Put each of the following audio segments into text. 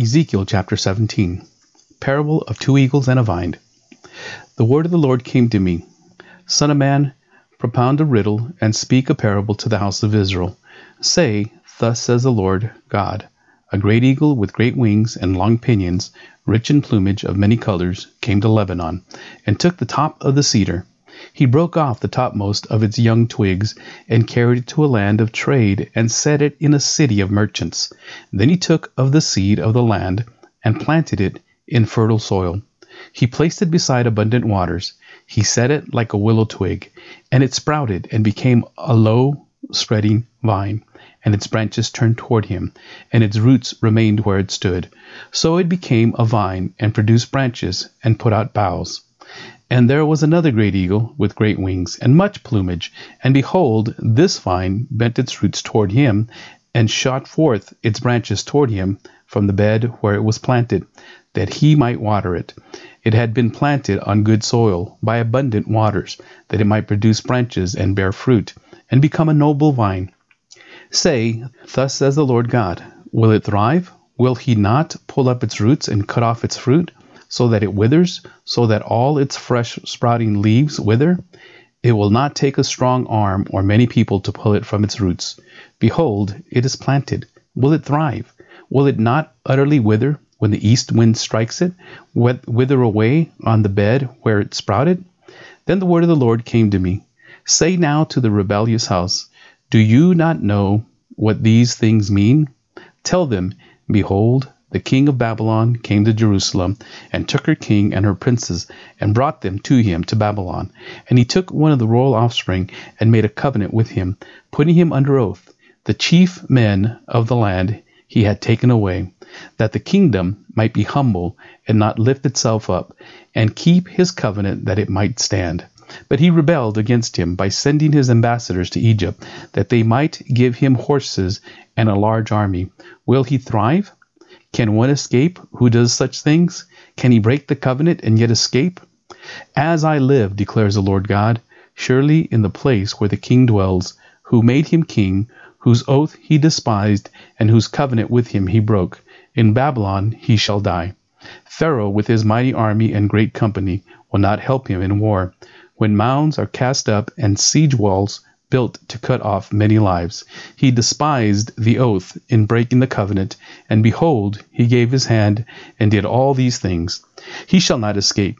Ezekiel chapter 17 Parable of two eagles and a vine. The word of the Lord came to me Son of man, propound a riddle and speak a parable to the house of Israel. Say, Thus says the Lord God A great eagle with great wings and long pinions, rich in plumage of many colors, came to Lebanon, and took the top of the cedar. He broke off the topmost of its young twigs, and carried it to a land of trade, and set it in a city of merchants. Then he took of the seed of the land, and planted it in fertile soil. He placed it beside abundant waters. He set it like a willow twig, and it sprouted and became a low spreading vine, and its branches turned toward him, and its roots remained where it stood. So it became a vine, and produced branches, and put out boughs. And there was another great eagle with great wings and much plumage, and behold, this vine bent its roots toward him, and shot forth its branches toward him from the bed where it was planted, that he might water it. It had been planted on good soil, by abundant waters, that it might produce branches and bear fruit, and become a noble vine. Say, Thus says the Lord God, Will it thrive? Will he not pull up its roots and cut off its fruit? So that it withers, so that all its fresh sprouting leaves wither? It will not take a strong arm or many people to pull it from its roots. Behold, it is planted. Will it thrive? Will it not utterly wither when the east wind strikes it, wither away on the bed where it sprouted? Then the word of the Lord came to me Say now to the rebellious house, Do you not know what these things mean? Tell them, Behold, the king of Babylon came to Jerusalem, and took her king and her princes, and brought them to him to Babylon. And he took one of the royal offspring, and made a covenant with him, putting him under oath. The chief men of the land he had taken away, that the kingdom might be humble, and not lift itself up, and keep his covenant that it might stand. But he rebelled against him by sending his ambassadors to Egypt, that they might give him horses and a large army. Will he thrive? Can one escape who does such things? Can he break the covenant and yet escape? As I live, declares the Lord God, surely in the place where the king dwells, who made him king, whose oath he despised, and whose covenant with him he broke, in Babylon he shall die. Pharaoh with his mighty army and great company will not help him in war. When mounds are cast up and siege walls built to cut off many lives. He despised the oath in breaking the covenant, and behold, he gave his hand and did all these things. He shall not escape.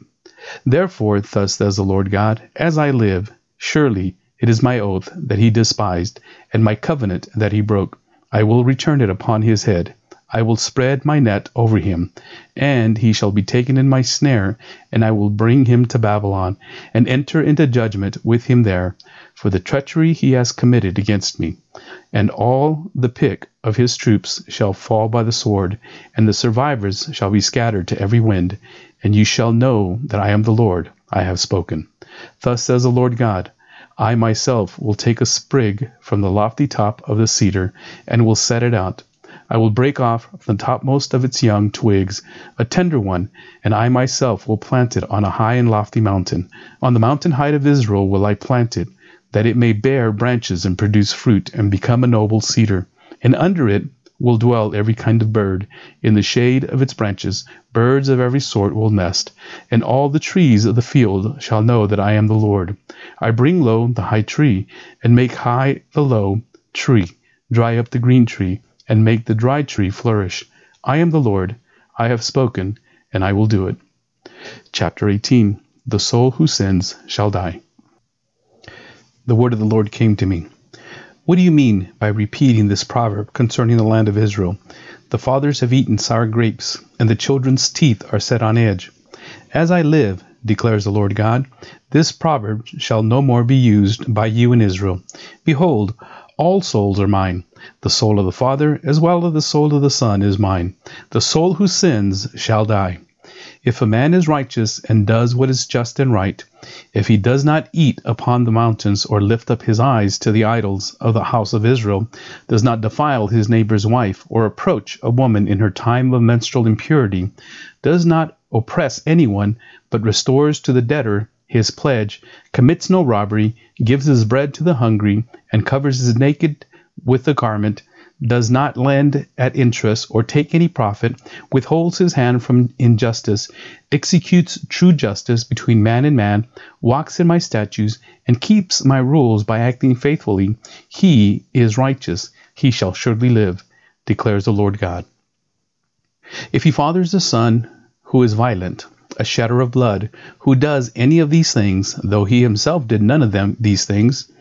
Therefore, thus says the Lord God, as I live, surely it is my oath that he despised, and my covenant that he broke. I will return it upon his head. I will spread my net over him, and he shall be taken in my snare, and I will bring him to Babylon, and enter into judgment with him there for the treachery he has committed against me. And all the pick of his troops shall fall by the sword, and the survivors shall be scattered to every wind. And you shall know that I am the Lord, I have spoken. Thus says the Lord God I myself will take a sprig from the lofty top of the cedar, and will set it out. I will break off the topmost of its young twigs, a tender one, and I myself will plant it on a high and lofty mountain. On the mountain height of Israel will I plant it that it may bear branches and produce fruit and become a noble cedar. And under it will dwell every kind of bird. In the shade of its branches, birds of every sort will nest. And all the trees of the field shall know that I am the Lord. I bring low the high tree, and make high the low tree, dry up the green tree, and make the dry tree flourish. I am the Lord. I have spoken, and I will do it. Chapter 18 The soul who sins shall die the word of the Lord came to me. What do you mean by repeating this proverb concerning the land of Israel? The fathers have eaten sour grapes, and the children's teeth are set on edge. As I live, declares the Lord God, this proverb shall no more be used by you in Israel. Behold, all souls are mine. The soul of the Father, as well as the soul of the Son, is mine. The soul who sins shall die. If a man is righteous and does what is just and right, if he does not eat upon the mountains or lift up his eyes to the idols of the house of Israel, does not defile his neighbor's wife or approach a woman in her time of menstrual impurity, does not oppress anyone, but restores to the debtor his pledge, commits no robbery, gives his bread to the hungry, and covers his naked with a garment, does not lend at interest or take any profit, withholds his hand from injustice, executes true justice between man and man, walks in my statutes, and keeps my rules by acting faithfully, he is righteous, he shall surely live, declares the Lord God. If he fathers a son who is violent, a shedder of blood, who does any of these things, though he himself did none of them these things,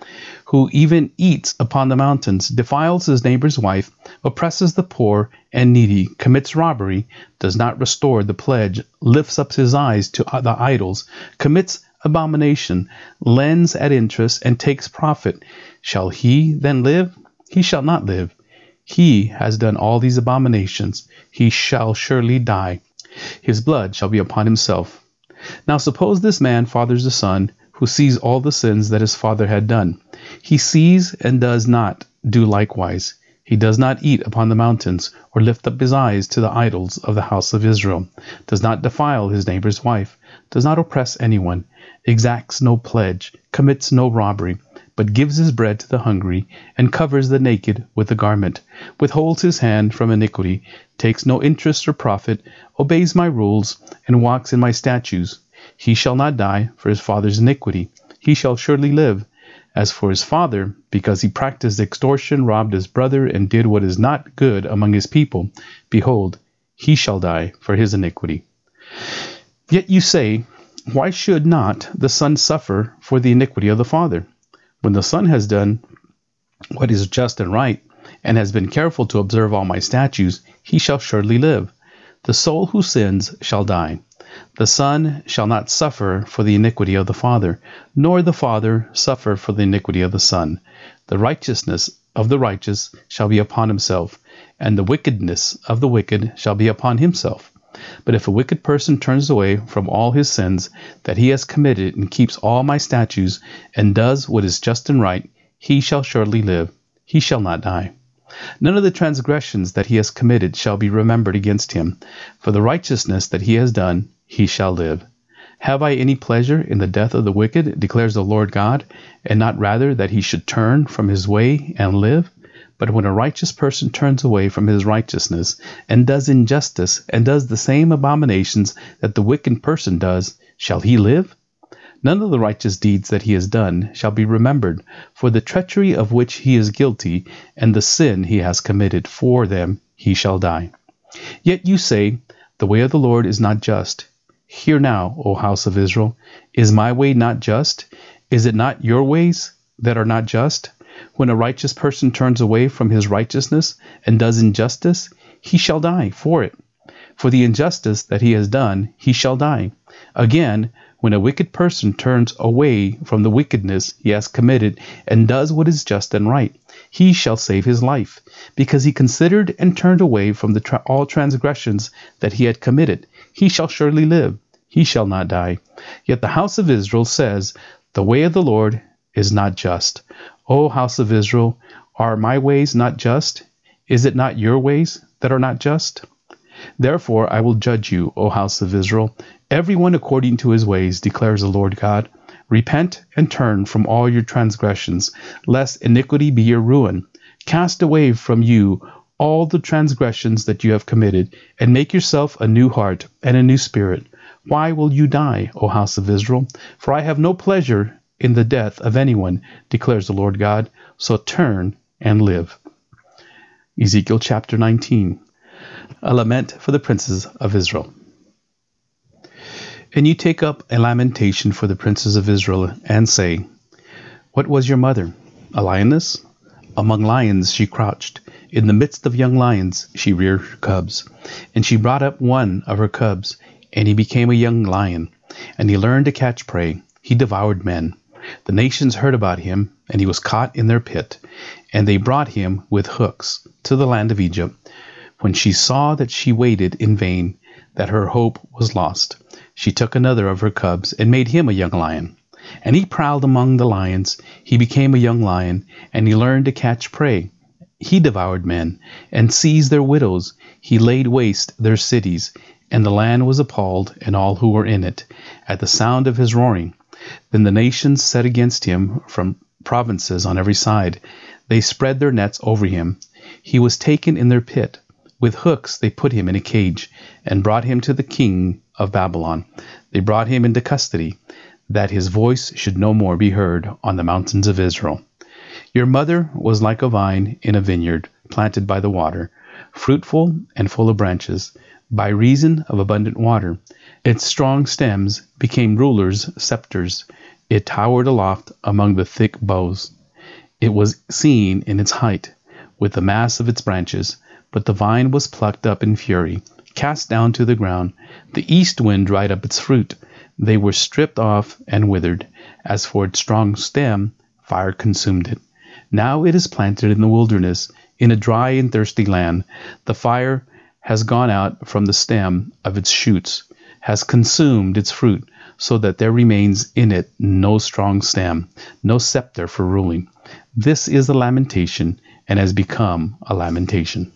who even eats upon the mountains, defiles his neighbor's wife, oppresses the poor and needy, commits robbery, does not restore the pledge, lifts up his eyes to uh, the idols, commits abomination, lends at interest, and takes profit, shall he then live? He shall not live. He has done all these abominations. He shall surely die. His blood shall be upon himself. Now suppose this man fathers a son who sees all the sins that his father had done. He sees and does not do likewise. He does not eat upon the mountains, or lift up his eyes to the idols of the house of Israel, does not defile his neighbor's wife, does not oppress anyone, exacts no pledge, commits no robbery, but gives his bread to the hungry, and covers the naked with a garment, withholds his hand from iniquity, takes no interest or profit, obeys my rules, and walks in my statutes. He shall not die for his father's iniquity. He shall surely live. As for his father, because he practiced extortion, robbed his brother, and did what is not good among his people, behold, he shall die for his iniquity. Yet you say, Why should not the son suffer for the iniquity of the father? When the son has done what is just and right, and has been careful to observe all my statutes, he shall surely live. The soul who sins shall die. The Son shall not suffer for the iniquity of the Father, nor the Father suffer for the iniquity of the Son. The righteousness of the righteous shall be upon himself, and the wickedness of the wicked shall be upon himself. But if a wicked person turns away from all his sins that he has committed and keeps all my statutes and does what is just and right, he shall surely live, he shall not die. None of the transgressions that he has committed shall be remembered against him. For the righteousness that he has done, he shall live. Have I any pleasure in the death of the wicked, declares the Lord God, and not rather that he should turn from his way and live? But when a righteous person turns away from his righteousness, and does injustice, and does the same abominations that the wicked person does, shall he live? None of the righteous deeds that he has done shall be remembered, for the treachery of which he is guilty, and the sin he has committed, for them he shall die. Yet you say, The way of the Lord is not just. Hear now, O house of Israel, is my way not just? Is it not your ways that are not just? When a righteous person turns away from his righteousness and does injustice, he shall die for it. For the injustice that he has done, he shall die. Again, when a wicked person turns away from the wickedness he has committed and does what is just and right, he shall save his life, because he considered and turned away from tra- all transgressions that he had committed. He shall surely live, he shall not die. Yet the house of Israel says, The way of the Lord is not just. O house of Israel, are my ways not just? Is it not your ways that are not just? Therefore I will judge you, O house of Israel, everyone according to his ways, declares the Lord God. Repent and turn from all your transgressions, lest iniquity be your ruin. Cast away from you all the transgressions that you have committed, and make yourself a new heart and a new spirit. Why will you die, O house of Israel? For I have no pleasure in the death of anyone, declares the Lord God. So turn and live. Ezekiel chapter 19 a lament for the princes of Israel. And you take up a lamentation for the princes of Israel, and say, What was your mother? A lioness? Among lions she crouched. In the midst of young lions she reared her cubs. And she brought up one of her cubs, and he became a young lion. And he learned to catch prey. He devoured men. The nations heard about him, and he was caught in their pit. And they brought him with hooks to the land of Egypt when she saw that she waited in vain, that her hope was lost, she took another of her cubs and made him a young lion. And he prowled among the lions. He became a young lion, and he learned to catch prey. He devoured men and seized their widows. He laid waste their cities, and the land was appalled, and all who were in it, at the sound of his roaring. Then the nations set against him from provinces on every side. They spread their nets over him. He was taken in their pit. With hooks they put him in a cage, and brought him to the king of Babylon. They brought him into custody, that his voice should no more be heard on the mountains of Israel. Your mother was like a vine in a vineyard, planted by the water, fruitful and full of branches, by reason of abundant water. Its strong stems became rulers' scepters. It towered aloft among the thick boughs. It was seen in its height, with the mass of its branches, but the vine was plucked up in fury, cast down to the ground. The east wind dried up its fruit. They were stripped off and withered. As for its strong stem, fire consumed it. Now it is planted in the wilderness, in a dry and thirsty land. The fire has gone out from the stem of its shoots, has consumed its fruit, so that there remains in it no strong stem, no scepter for ruling. This is a lamentation, and has become a lamentation.